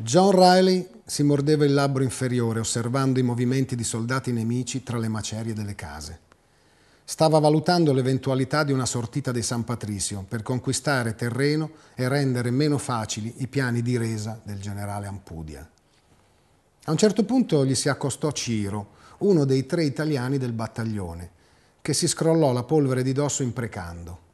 John Riley si mordeva il labbro inferiore osservando i movimenti di soldati nemici tra le macerie delle case. Stava valutando l'eventualità di una sortita dei San Patricio per conquistare terreno e rendere meno facili i piani di resa del generale Ampudia. A un certo punto gli si accostò Ciro, uno dei tre italiani del battaglione, che si scrollò la polvere di dosso imprecando.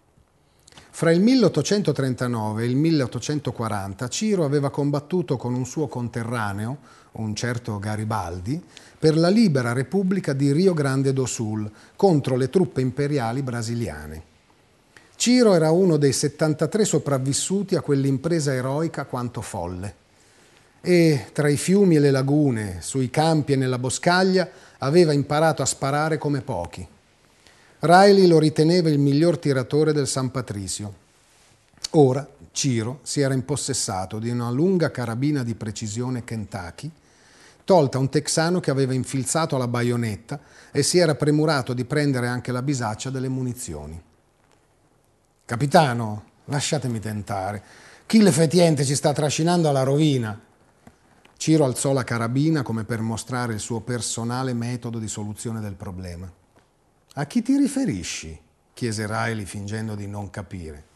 Fra il 1839 e il 1840 Ciro aveva combattuto con un suo conterraneo, un certo Garibaldi, per la libera Repubblica di Rio Grande do Sul contro le truppe imperiali brasiliane. Ciro era uno dei 73 sopravvissuti a quell'impresa eroica quanto folle e tra i fiumi e le lagune, sui campi e nella boscaglia aveva imparato a sparare come pochi. Riley lo riteneva il miglior tiratore del San Patrizio. Ora Ciro si era impossessato di una lunga carabina di precisione Kentucky, tolta a un texano che aveva infilzato la baionetta e si era premurato di prendere anche la bisaccia delle munizioni. Capitano, lasciatemi tentare. Chi le fetiente ci sta trascinando alla rovina? Ciro alzò la carabina come per mostrare il suo personale metodo di soluzione del problema. A chi ti riferisci? chiese Riley fingendo di non capire.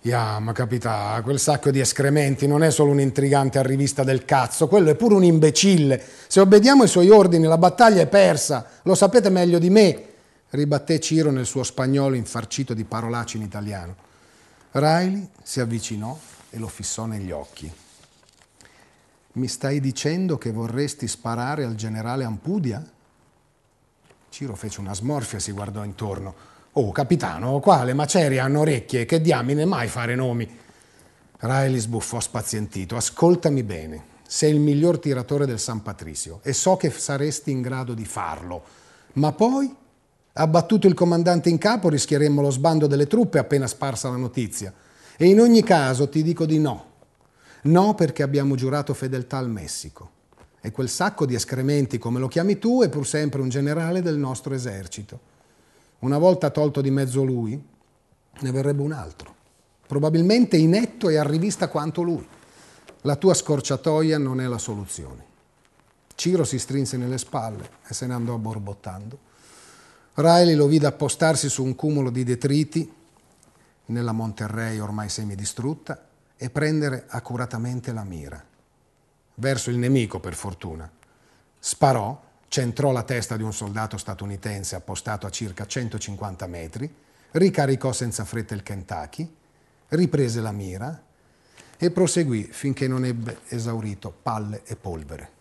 Ya, ma capità, quel sacco di escrementi non è solo un intrigante arrivista del cazzo, quello è pure un imbecille. Se obbediamo ai suoi ordini la battaglia è persa, lo sapete meglio di me, ribatté Ciro nel suo spagnolo infarcito di parolacce in italiano. Riley si avvicinò e lo fissò negli occhi. Mi stai dicendo che vorresti sparare al generale Ampudia? Ciro fece una smorfia e si guardò intorno. Oh, capitano, qua le macerie hanno orecchie, che diamine mai fare nomi? Riley sbuffò spazientito. Ascoltami bene, sei il miglior tiratore del San Patrizio e so che saresti in grado di farlo. Ma poi, abbattuto il comandante in capo, rischieremmo lo sbando delle truppe appena sparsa la notizia. E in ogni caso ti dico di no. No perché abbiamo giurato fedeltà al Messico. E quel sacco di escrementi, come lo chiami tu, è pur sempre un generale del nostro esercito. Una volta tolto di mezzo lui, ne verrebbe un altro, probabilmente inetto e a rivista quanto lui. La tua scorciatoia non è la soluzione. Ciro si strinse nelle spalle e se ne andò borbottando. Riley lo vide appostarsi su un cumulo di detriti nella Monterrey ormai semidistrutta e prendere accuratamente la mira verso il nemico per fortuna. Sparò, centrò la testa di un soldato statunitense appostato a circa 150 metri, ricaricò senza fretta il Kentucky, riprese la mira e proseguì finché non ebbe esaurito palle e polvere.